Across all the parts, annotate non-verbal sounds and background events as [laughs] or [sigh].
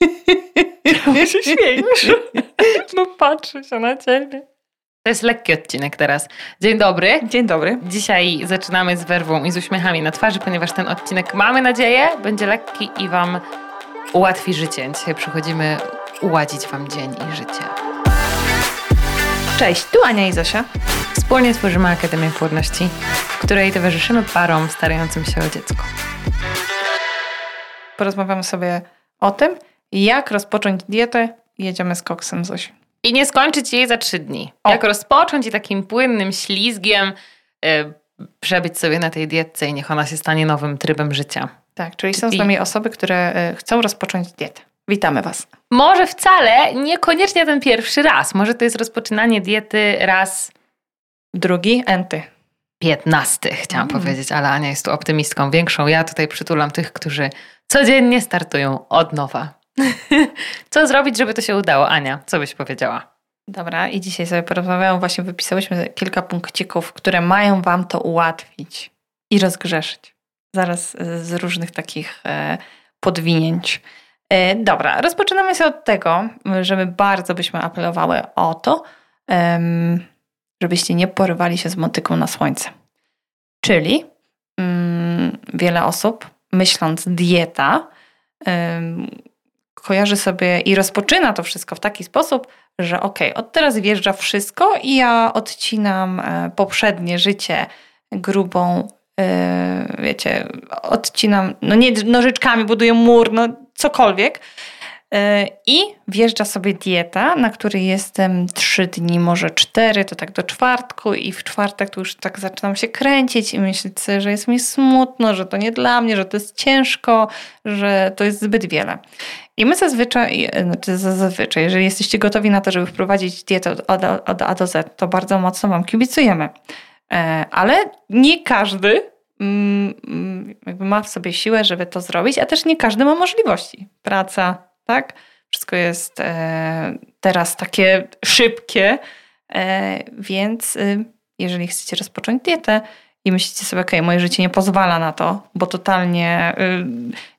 [laughs] się śmiejesz. [laughs] No patrzę się na ciebie. To jest lekki odcinek teraz. Dzień dobry. Dzień dobry. Dzisiaj zaczynamy z werwą i z uśmiechami na twarzy, ponieważ ten odcinek, mamy nadzieję, będzie lekki i Wam ułatwi życie. Dzisiaj przychodzimy uładzić Wam dzień i życie. Cześć, tu Ania i Zosia. Wspólnie tworzymy Akademię Płodności, w której towarzyszymy parom starającym się o dziecko. Porozmawiamy sobie o tym, jak rozpocząć dietę. Jedziemy z koksem Zosi. I nie skończyć jej za trzy dni. O. Jak rozpocząć i takim płynnym ślizgiem y, przebyć sobie na tej dietce i niech ona się stanie nowym trybem życia. Tak, czyli są z nami osoby, które y, chcą rozpocząć dietę. Witamy Was. Może wcale niekoniecznie ten pierwszy raz. Może to jest rozpoczynanie diety raz Drugi, enty. piętnasty, chciałam Mm. powiedzieć, ale Ania jest tu optymistką większą. Ja tutaj przytulam tych, którzy codziennie startują od nowa. [laughs] Co zrobić, żeby to się udało? Ania, co byś powiedziała? Dobra, i dzisiaj sobie porozmawiamy. Właśnie wypisałyśmy kilka punkcików, które mają Wam to ułatwić i rozgrzeszyć. Zaraz y, z różnych takich e, podwinięć. E, Dobra, rozpoczynamy się od tego, że my bardzo byśmy apelowały o to, żebyście nie porywali się z motyką na słońce. Czyli mm, wiele osób, myśląc dieta, kojarzy sobie i rozpoczyna to wszystko w taki sposób, że okej, od teraz wjeżdża wszystko i ja odcinam e, poprzednie życie grubą, e, wiecie, odcinam, no nie nożyczkami, buduję mur, no cokolwiek. E, I wjeżdża sobie dieta, na której jestem trzy dni, może cztery, to tak do czwartku i w czwartek to już tak zaczynam się kręcić i myśleć sobie, że jest mi smutno, że to nie dla mnie, że to jest ciężko, że to jest zbyt wiele. I my zazwyczaj, e, znaczy zazwyczaj, jeżeli jesteście gotowi na to, żeby wprowadzić dietę od, od, A do Z, to bardzo mocno Wam kibicujemy. E, Ale nie każdy mm, mm, ma w sobie siłę, żeby to zrobić, a też nie każdy ma możliwości. Praca, tak? Wszystko jest e, teraz takie szybkie, e, więc y, jeżeli chcecie rozpocząć dietę i myślicie sobie, ok, moje życie nie pozwala na to, bo totalnie y,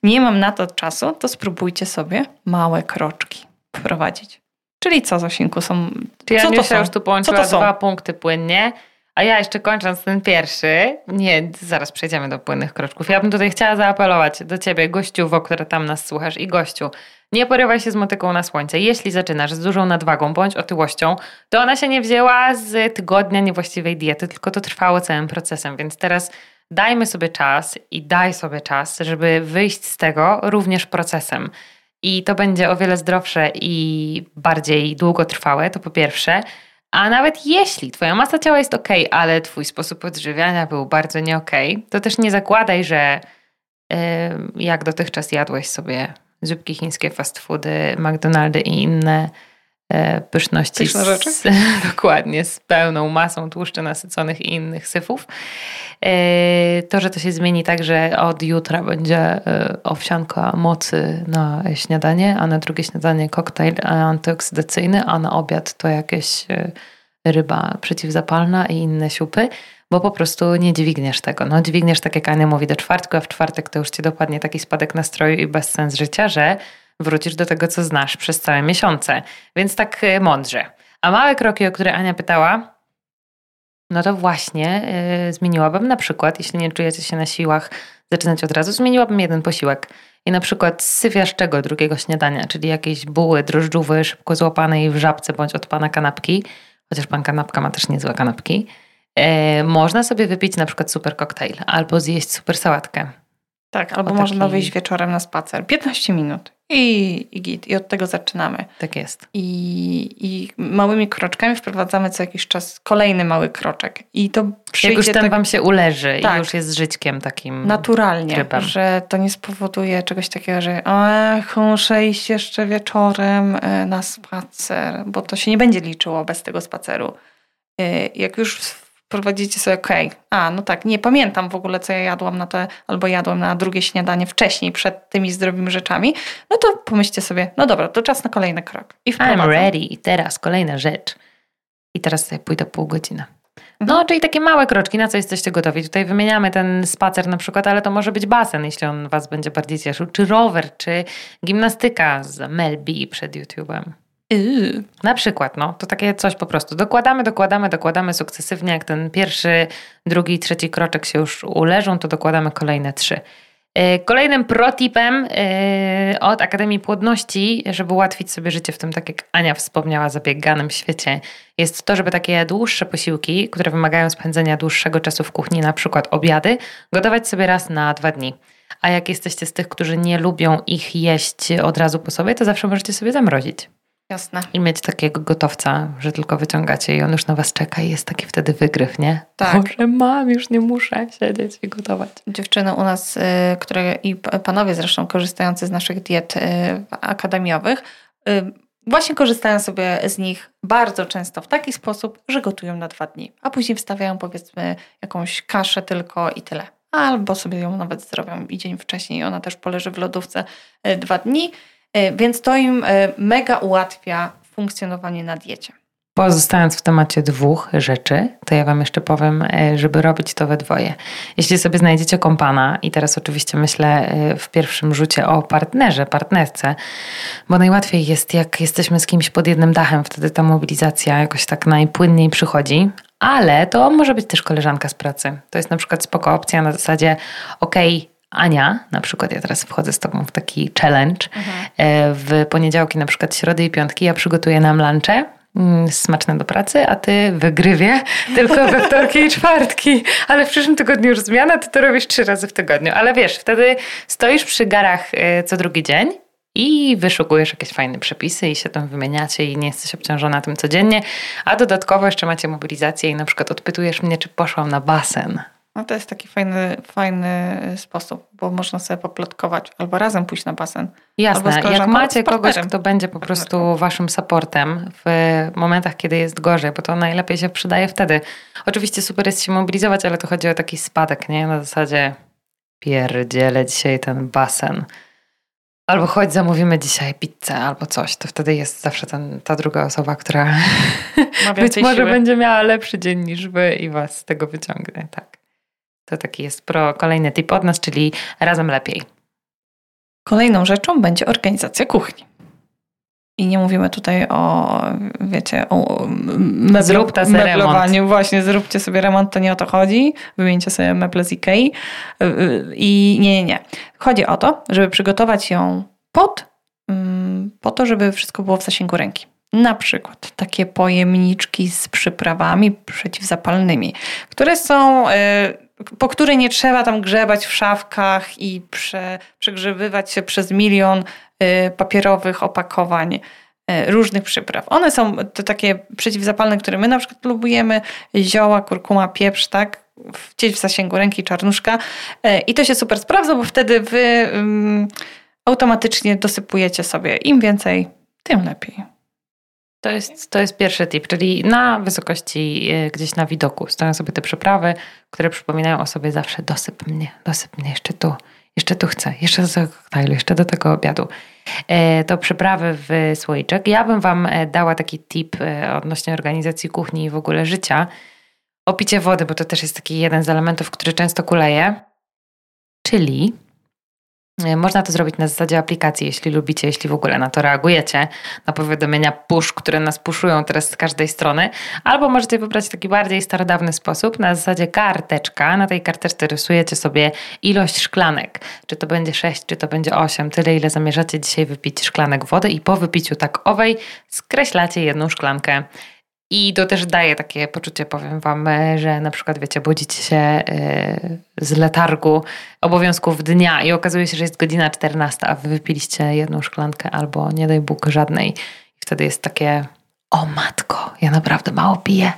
nie mam na to czasu, to spróbujcie sobie małe kroczki wprowadzić. Czyli co, Zosinku, są... Czyli co to Aniusia są? już tu Co połączyła to są? dwa punkty płynnie, a ja jeszcze kończąc ten pierwszy, nie, zaraz przejdziemy do płynnych kroczków. Ja bym tutaj chciała zaapelować do ciebie, gościuwo, które tam nas słuchasz i gościu. Nie porywaj się z motyką na słońce. Jeśli zaczynasz z dużą nadwagą bądź otyłością, to ona się nie wzięła z tygodnia niewłaściwej diety, tylko to trwało całym procesem. Więc teraz dajmy sobie czas i daj sobie czas, żeby wyjść z tego również procesem. I to będzie o wiele zdrowsze i bardziej długotrwałe, to po pierwsze. A nawet jeśli twoja masa ciała jest ok, ale twój sposób odżywiania był bardzo nie ok, to też nie zakładaj, że yy, jak dotychczas jadłeś sobie zupki chińskie, fast foody, McDonaldy i inne pyszności. Pyszne rzeczy? Z, [laughs] dokładnie, z pełną masą tłuszczy nasyconych i innych syfów. Yy, To, że to się zmieni tak, że od jutra będzie yy, owsianka mocy na śniadanie, a na drugie śniadanie koktajl antyoksydacyjny, a na obiad to jakieś ryba przeciwzapalna i inne siupy, bo po prostu nie dźwigniesz tego. No, dźwigniesz tak jak Ania mówi do czwartku, a w czwartek to już ci dopadnie taki spadek nastroju i bezsens życia, że wrócisz do tego, co znasz przez całe miesiące. Więc tak yy, mądrze. A małe kroki, o które Ania pytała, no to właśnie yy, zmieniłabym na przykład, jeśli nie czujecie się na siłach zaczynać od razu, zmieniłabym jeden posiłek. I na przykład syfiaszczego drugiego śniadania, czyli jakieś buły drożdżówy szybko złapanej w żabce bądź od pana kanapki, chociaż pan kanapka ma też niezłe kanapki, yy, można sobie wypić na przykład super koktajl albo zjeść super sałatkę. Tak, albo O można taki- wyjść wieczorem na spacer. 15 minut i, i git. I od tego zaczynamy. Tak jest. I, I małymi kroczkami wprowadzamy co jakiś czas kolejny mały kroczek. I to przyjdzie Jak już ten tak wam się uleży Tak. i już jest żyćkiem takim naturalnie, trybem. że to nie spowoduje czegoś takiego, że ach, muszę iść jeszcze wieczorem e, na spacer, bo to się nie będzie liczyło bez tego spaceru. E, Jak już wprowadzicie sobie, okej, a no tak, nie pamiętam w ogóle, co ja jadłam na te, albo jadłam na drugie śniadanie wcześniej, przed tymi zdrowymi rzeczami, no to pomyślcie sobie, no dobra, to czas na kolejny krok. I I'm wprowadzam. ready. I teraz kolejna rzecz. I teraz sobie pójdę pół godziny. No, czyli takie małe kroczki, na co jesteście gotowi. Tutaj wymieniamy ten spacer na przykład, ale to może być basen, jeśli on Was będzie bardziej cieszył, czy rower, czy gimnastyka z Mel B przed YouTube'em. Yy. Na przykład, no, to takie coś po prostu. Dokładamy, dokładamy, dokładamy sukcesywnie. Jak ten pierwszy, drugi, trzeci kroczek się już uleżą, to dokładamy kolejne trzy. Yy, Kolejnym protipem yy, od Akademii Płodności, żeby ułatwić sobie życie w tym, tak jak Ania wspomniała, zabieganym świecie, jest to, żeby takie dłuższe posiłki, które wymagają spędzenia dłuższego czasu w kuchni, na przykład obiady, gotować sobie raz na dwa dni. A jak jesteście z tych, którzy nie lubią ich jeść od razu po sobie, to zawsze możecie sobie zamrozić. Jasne. I mieć takiego gotowca, że tylko wyciągacie i on już na was czeka i jest taki wtedy wygryw, nie? Tak. Boże, mam, już nie muszę siedzieć i gotować. Dziewczyny u nas, y, które i panowie zresztą korzystający z naszych diet y, akademiowych, y, właśnie korzystają sobie z nich bardzo często w taki sposób, że gotują na dwa dni, a później wstawiają powiedzmy jakąś kaszę tylko i tyle. Albo sobie ją nawet zrobią i dzień wcześniej i ona też poleży w lodówce dwa dni, więc to im y, mega ułatwia funkcjonowanie na diecie. Pozostając w temacie dwóch rzeczy, to ja Wam jeszcze powiem, e, żeby robić to we dwoje. Jeśli sobie znajdziecie kompana, i teraz oczywiście myślę e, w pierwszym rzucie o partnerze, partnerce, bo najłatwiej jest, jak jesteśmy z kimś pod jednym dachem, wtedy ta mobilizacja jakoś tak najpłynniej przychodzi. Ale to może być też koleżanka z pracy. To jest na przykład spoko opcja na zasadzie, okej, Ania, na przykład ja teraz wchodzę z Tobą w taki challenge, e, w poniedziałki, na przykład środy i piątki ja przygotuję nam lunche, mm, smaczne do pracy, a ty wygrywie [laughs] tylko we wtorki i czwartki. Ale w przyszłym tygodniu już zmiana, ty to robisz trzy razy w tygodniu. Ale wiesz, wtedy stoisz przy garach e, co drugi dzień i wyszukujesz jakieś fajne przepisy i się tam wymieniacie i nie jesteś obciążona tym codziennie, a dodatkowo jeszcze macie mobilizację i na przykład odpytujesz mnie, czy poszłam na basen. No to jest taki fajny, fajny sposób, bo można sobie poplotkować albo razem pójść na basen. Jasne, jak macie kogoś, kto będzie po prostu waszym supportem w momentach, kiedy jest gorzej, bo to najlepiej się przydaje wtedy. Oczywiście super jest się mobilizować, ale to chodzi o taki spadek, nie? Na zasadzie pierdzielę dzisiaj ten basen. Albo chodź, zamówimy dzisiaj pizzę albo coś. To wtedy jest zawsze ten, ta druga osoba, która [laughs] być może siły. będzie miała lepszy dzień niż wy i was z tego wyciągnie. Tak. To taki jest pro, kolejny tip od nas, czyli razem lepiej. Kolejną rzeczą będzie organizacja kuchni. I nie mówimy tutaj o, wiecie, o meblo, Zrób ta se meblowaniu. Właśnie, zróbcie sobie remont, to nie o to chodzi. Wymieńcie sobie meble z Ikei. Yy, I nie, nie, nie. Chodzi o to, żeby przygotować ją pod, mm, po to, żeby wszystko było w zasięgu ręki. Na przykład takie pojemniczki z przyprawami przeciwzapalnymi, które są, yy, po które nie trzeba tam grzebać w szafkach i prze, przegrzebywać się przez milion yy, papierowych opakowań yy, różnych przypraw. One są to takie przeciwzapalne, które my na przykład lubujemy, zioła, kurkuma, pieprz, tak? Gdzieś w zasięgu ręki, czarnuszka. Yy, I to się super sprawdza, bo wtedy wy ym, automatycznie dosypujecie sobie im więcej, tym lepiej. To jest, to jest pierwszy tip, czyli na wysokości e, gdzieś na widoku stoją sobie te przyprawy, które przypominają o sobie zawsze dosyp mnie, dosyp mnie jeszcze tu, jeszcze tu chcę, jeszcze do tego koktajlu, jeszcze do tego obiadu. E, To przyprawy w słoiczek. Ja bym wam e, dała taki tip odnośnie organizacji kuchni i w ogóle życia. O picie wody, bo to też jest taki jeden z elementów, który często kuleje. Czyli można to zrobić na zasadzie aplikacji, jeśli lubicie, jeśli w ogóle na to reagujecie, na powiadomienia push, które nas puszują teraz z każdej strony, albo możecie wybrać taki bardziej starodawny sposób, na zasadzie karteczka. Na tej karteczce rysujecie sobie ilość szklanek, czy to będzie 6, czy to będzie 8, tyle ile zamierzacie dzisiaj wypić szklanek wody i po wypiciu tak owej skreślacie jedną szklankę. I to też daje takie poczucie, powiem Wam, e, że na przykład, wiecie, budzicie się e, z letargu obowiązków dnia i okazuje się, że jest godzina 14, a Wy wypiliście jedną szklankę albo nie daj Bóg żadnej. I wtedy jest takie, o matko, ja naprawdę mało piję.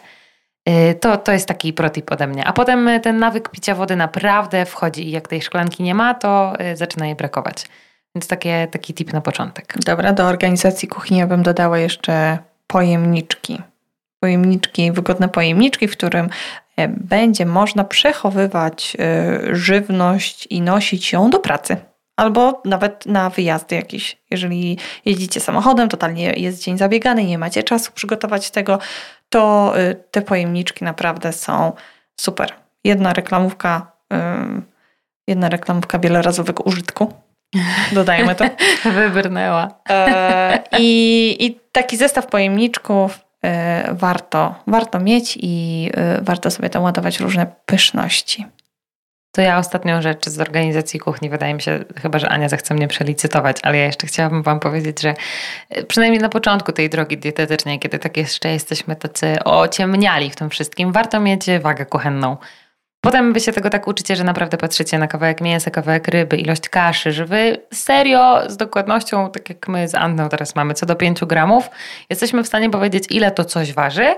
E, To, to jest taki protip ode mnie. A potem ten nawyk picia wody naprawdę wchodzi i jak tej szklanki nie ma, to zaczyna jej brakować. Więc takie, taki tip na początek. Dobra, do organizacji kuchni ja bym dodała jeszcze pojemniczki. Pojemniczki, wygodne pojemniczki, w którym e, będzie można przechowywać e, żywność i nosić ją do pracy. Albo nawet na wyjazdy jakieś. Jeżeli jeździcie samochodem, totalnie jest dzień zabiegany, nie macie czasu przygotować tego, to y, te pojemniczki naprawdę są super. Jedna reklamówka, jedna reklamówka wielorazowego użytku. Dodajmy to. [laughs] Wybrnęła. E, I, I taki zestaw pojemniczków e, warto, warto mieć i e, warto sobie tam ładować różne pyszności. To ja ostatnią rzecz z organizacji kuchni, wydaje mi się, chyba że Ania zechce mnie przelicytować, ale ja jeszcze chciałabym Wam powiedzieć, że przynajmniej na początku tej drogi dietetycznej, kiedy tak jeszcze jesteśmy tacy ociemniali w tym wszystkim, warto mieć wagę kuchenną. Potem wy się tego tak uczycie, że naprawdę patrzycie na kawałek mięsa, kawałek ryby, ilość kaszy, że wy serio z dokładnością, tak jak my z Anną teraz mamy, co do 5 gramów, jesteśmy w stanie powiedzieć, ile to coś waży,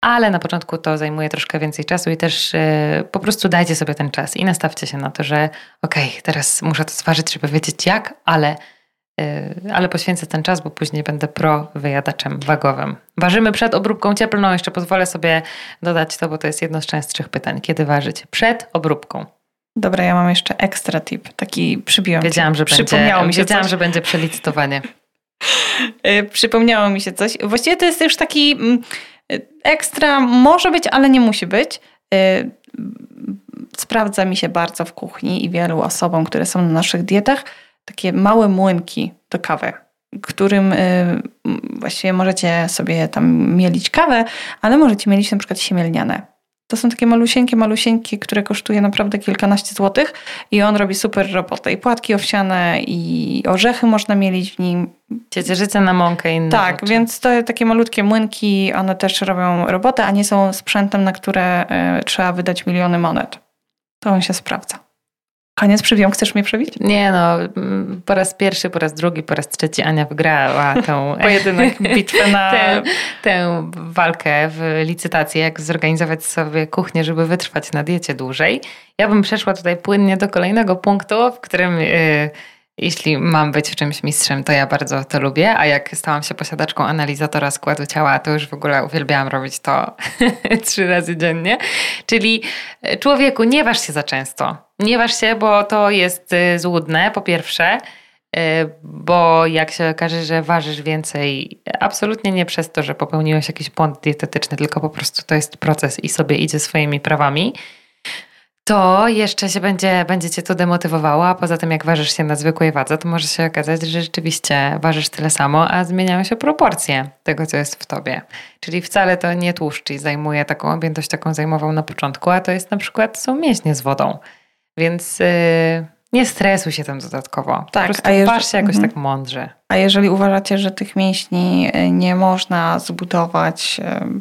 ale na początku to zajmuje troszkę więcej czasu i też yy, po prostu dajcie sobie ten czas i nastawcie się na to, że okej, okay, teraz muszę to zważyć, żeby wiedzieć jak, ale ale poświęcę ten czas, bo później będę pro wyjadaczem wagowym. Ważymy przed obróbką cieplną, jeszcze pozwolę sobie dodać to, bo to jest jedno z częstszych pytań. Kiedy ważyć? Przed obróbką. Dobra, ja mam jeszcze ekstra tip, taki przybiłem. Wiedziałam, że Przypomniało będzie, mi się wiedziałam, coś. że będzie przelicytowanie. [laughs] Y, przypomniało mi się coś. Właściwie to jest już taki mm, ekstra, może być, ale nie musi być. Y, sprawdza mi się bardzo w kuchni i wielu osobom, które są na naszych dietach takie małe młynki do kawy, którym y, właściwie możecie sobie tam mielić kawę, ale możecie mielić na przykład siemielniane. To są takie malusieńkie, malusieńkie, które kosztuje naprawdę kilkanaście złotych i on robi super robotę. I płatki owsiane, i orzechy można mielić w nim. Ciecierzycę na mąkę i inne Tak, rzeczy. więc to takie malutkie młynki, one też robią robotę, a nie są sprzętem, na które y, trzeba wydać miliony monet. To on się sprawdza. Koniec przywią, chcesz mnie przebić? Nie no, mm, po raz pierwszy, po raz drugi, po raz trzeci Ania wygrała tą [laughs] pojedynek, bitwę na... [laughs] Tę, tę walkę w licytacji, jak zorganizować sobie kuchnię, żeby wytrwać na diecie dłużej. Ja bym przeszła tutaj płynnie do kolejnego punktu, w którym... Yy, jeśli mam być w czymś mistrzem, to ja bardzo to lubię, a jak stałam się posiadaczką analizatora składu ciała, to już w ogóle uwielbiałam robić to [laughs] trzy razy dziennie. Czyli e, człowieku, nie waż się za często. Nie waż się, bo to jest e, złudne, po pierwsze, e, bo jak się okaże, że ważysz więcej, absolutnie nie przez to, że popełniłeś jakiś błąd dietetyczny, tylko po prostu to jest proces i sobie idzie swoimi prawami to jeszcze się będzie, będzie cię to demotywowało, a poza tym jak ważysz się na zwykłej wadze, to może się okazać, że rzeczywiście ważysz tyle samo, a zmieniają się proporcje tego, co jest w tobie. Czyli wcale to nie tłuszcz i zajmuje taką objętość, jaką zajmował na początku, a to jest na przykład są mięśnie z wodą. Więc yy, nie stresuj się tym dodatkowo. Tak, po prostu waż się jakoś mhm. tak mądrze. A jeżeli uważacie, że tych mięśni y, nie można zbudować... Yy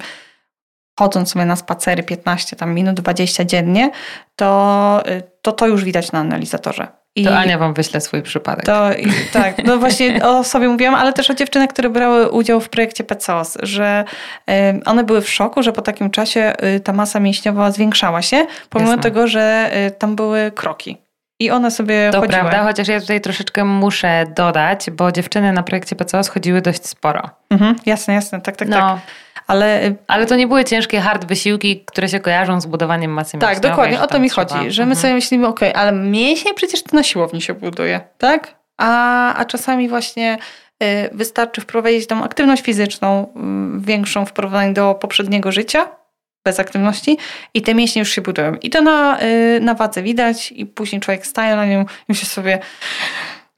chodząc sobie na spacery 15 tam minut, 20 dziennie, to y, to, to już widać na analizatorze. I to Ania wam wyśle swój przypadek. To, i, tak, no właśnie o sobie mówiłam, ale też o dziewczynach, które brały udział w projekcie PCOS, że y, one były w szoku, że po takim czasie y, ta masa mięśniowa zwiększała się, pomimo Jasne. tego, że y, tam były kroki. I one sobie To chodziły. prawda, chociaż ja tutaj troszeczkę muszę dodać, bo dziewczyny na projekcie PCOS chodziły dość sporo. Mhm, jasne, jasne, tak, tak, no. tak. Ale, ale to nie były ciężkie hard wysiłki, które się kojarzą z budowaniem masy tak, mięśniowej. Tak, dokładnie, o to mi trzeba. chodzi, że my mhm. sobie myślimy, ok, ale mięśnie przecież to na siłowni się buduje, tak? A, a czasami właśnie y, wystarczy wprowadzić tą aktywność fizyczną y, większą w porównaniu do poprzedniego życia, bez aktywności i te mięśnie już się budują. I to na, y, na wadze widać i później człowiek staje na nią i myśli sobie,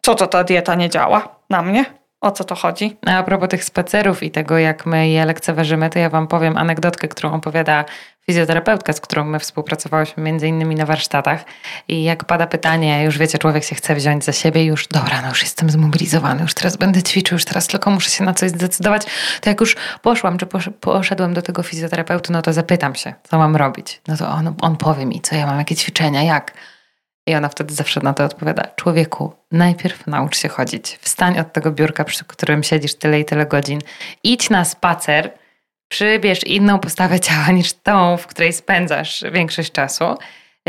co to ta dieta nie działa na mnie? O co to chodzi? A propos tych spacerów i tego, jak my je lekceważymy, to ja Wam powiem anegdotkę, którą opowiada fizjoterapeutka, z którą my współpracowałyśmy między innymi na warsztatach. I jak pada pytanie, już wiecie, człowiek się chce wziąć za siebie, już dobra, no już jestem zmobilizowany, już teraz będę ćwiczył, już teraz tylko muszę się na coś zdecydować. To jak już poszłam, czy poszedłem do tego fizjoterapeuty, no to zapytam się, co mam robić. No to on, on powie mi, co ja mam, jakie ćwiczenia, jak. I ona wtedy zawsze na to odpowiada: Człowieku, najpierw naucz się chodzić. Wstań od tego biurka, przy którym siedzisz tyle i tyle godzin. Idź na spacer, przybierz inną postawę ciała niż tą, w której spędzasz większość czasu.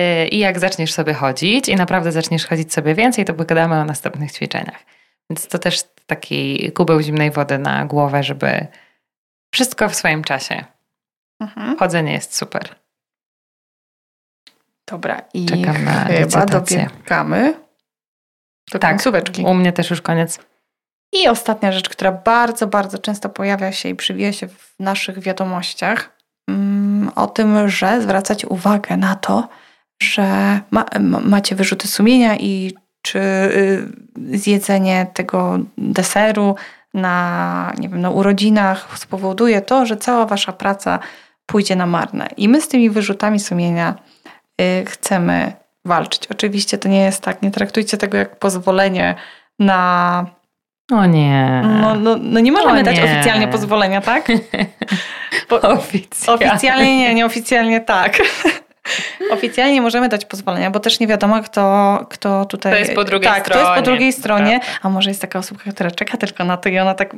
Y, I jak zaczniesz sobie chodzić i naprawdę zaczniesz chodzić sobie więcej, to pogadamy o następnych ćwiczeniach. Więc to też taki kubeł zimnej wody na głowę, żeby wszystko w swoim czasie. Mhm. Chodzenie jest super. Dobra, i Czekam na chyba dobiegamy do tak, końcóweczki. U mnie też już koniec. I ostatnia rzecz, która bardzo, bardzo często pojawia się i przywija się w naszych wiadomościach, mm, o tym, że zwracać uwagę na to, że ma, macie wyrzuty sumienia i czy y, zjedzenie tego deseru na, nie wiem, na urodzinach spowoduje to, że cała wasza praca pójdzie na marne. I my z tymi wyrzutami sumienia chcemy walczyć. Oczywiście to nie jest tak, nie traktujcie tego jak pozwolenie na. O nie. No, no, no nie możemy dać oficjalnie pozwolenia, tak? [laughs] Bo, oficjalnie. Oficjalnie nie, nieoficjalnie tak. Oficjalnie możemy dać pozwolenia, bo też nie wiadomo, kto, kto tutaj. To jest po drugiej tak, stronie. To jest po drugiej stronie, a może jest taka osoba, która czeka tylko na to i ona tak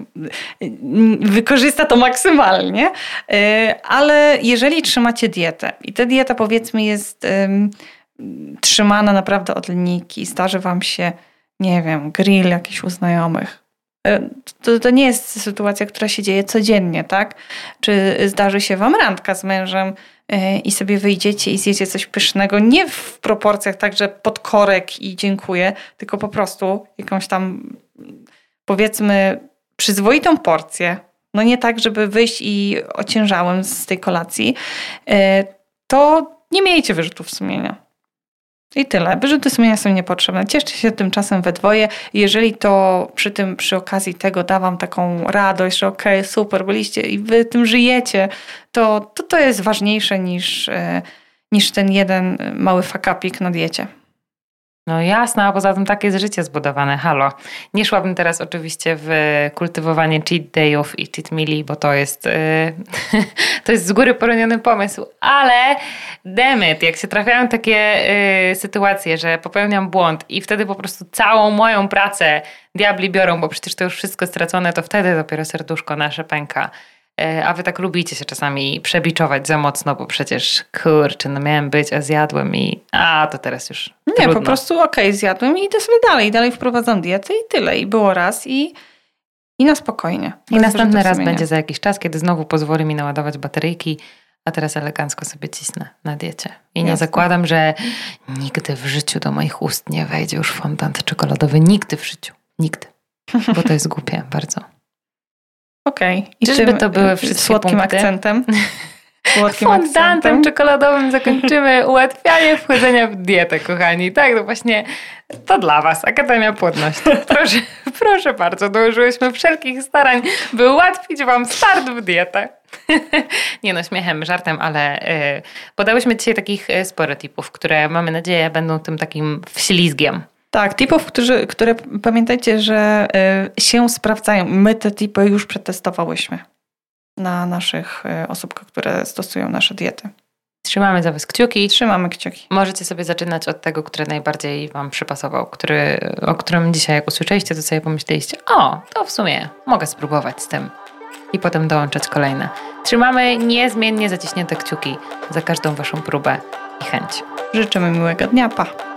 wykorzysta to maksymalnie. Y, ale jeżeli trzymacie dietę i ta dieta powiedzmy jest um, trzymana naprawdę od linijki, zdarzy wam się, nie wiem, grill jakiś u znajomych, y, to, to nie jest sytuacja, która się dzieje codziennie, tak? Czy zdarzy się wam randka z mężem, i sobie wyjdziecie i zjecie coś pysznego, nie w proporcjach tak, że podkorek i dziękuję, tylko po prostu jakąś tam powiedzmy przyzwoitą porcję, no nie tak, żeby wyjść i ociężałem z tej kolacji, e, to nie miejcie wyrzutów sumienia. I tyle. Wyrzuty sumienia są niepotrzebne. Cieszcie się tymczasem we dwoje. Jeżeli to przy tym, przy okazji tego da wam taką radość, że okej, okay, super, byliście i wy tym żyjecie, to, to to jest ważniejsze niż, e, niż ten jeden mały fakapik na diecie. No jasne, a poza tym takie jest życie zbudowane. Halo. Nie szłabym teraz oczywiście w kultywowanie cheat dayów i cheat meali, bo to jest, yy, [laughs] to jest z góry poroniony pomysł. Ale demet, jak się trafiają takie yy, sytuacje, że popełniam błąd i wtedy po prostu całą moją pracę diabli biorą, bo przecież to już wszystko stracone, to wtedy dopiero serduszko nasze pęka. E, a wy tak lubicie się czasami przebiczować za mocno, bo przecież kurczę, no miałem być, a zjadłem i a to teraz już. Nie, trudno. po prostu okej, okay, zjadłem i idę sobie dalej. Dalej wprowadzam dietę i tyle. I było raz i, i na spokojnie. I następny raz będzie za jakiś czas, kiedy znowu pozwoli mi naładować bateryjki, a teraz elegancko sobie cisnę na diecie. I nie Jasne. zakładam, że nigdy w życiu do moich ust nie wejdzie już fondant czekoladowy. Nigdy w życiu. Nigdy. Bo to jest głupie bardzo. Okej. Okay. I Czyżby to były wszystkie słodkim punkty? akcentem? Słodkim Fondantem akcentem. czekoladowym zakończymy [laughs] ułatwianie wchodzenia w dietę, kochani. Tak, no właśnie to dla Was, Akademia Płodności. [laughs] Proszę, proszę bardzo, dołożyłyśmy wszelkich starań, by ułatwić Wam start w dietę. [laughs] Nie no, śmiechem, żartem, ale yy, podałyśmy dzisiaj takich y, sporo tipów, które mamy nadzieję będą tym takim wślizgiem tak, tipów, którzy, które pamiętajcie, że y, się sprawdzają. My te tipy już przetestowałyśmy na naszych y, osób, które stosują nasze diety. Trzymamy za Was kciuki. Trzymamy kciuki. Możecie sobie zaczynać od tego, który najbardziej Wam przypasował, który, o którym dzisiaj jak usłyszeliście, to sobie pomyśleliście, o, to w sumie mogę spróbować z tym. I potem dołączać kolejne. Trzymamy niezmiennie zaciśnięte kciuki za każdą Waszą próbę i chęć. Życzymy miłego dnia. Pa!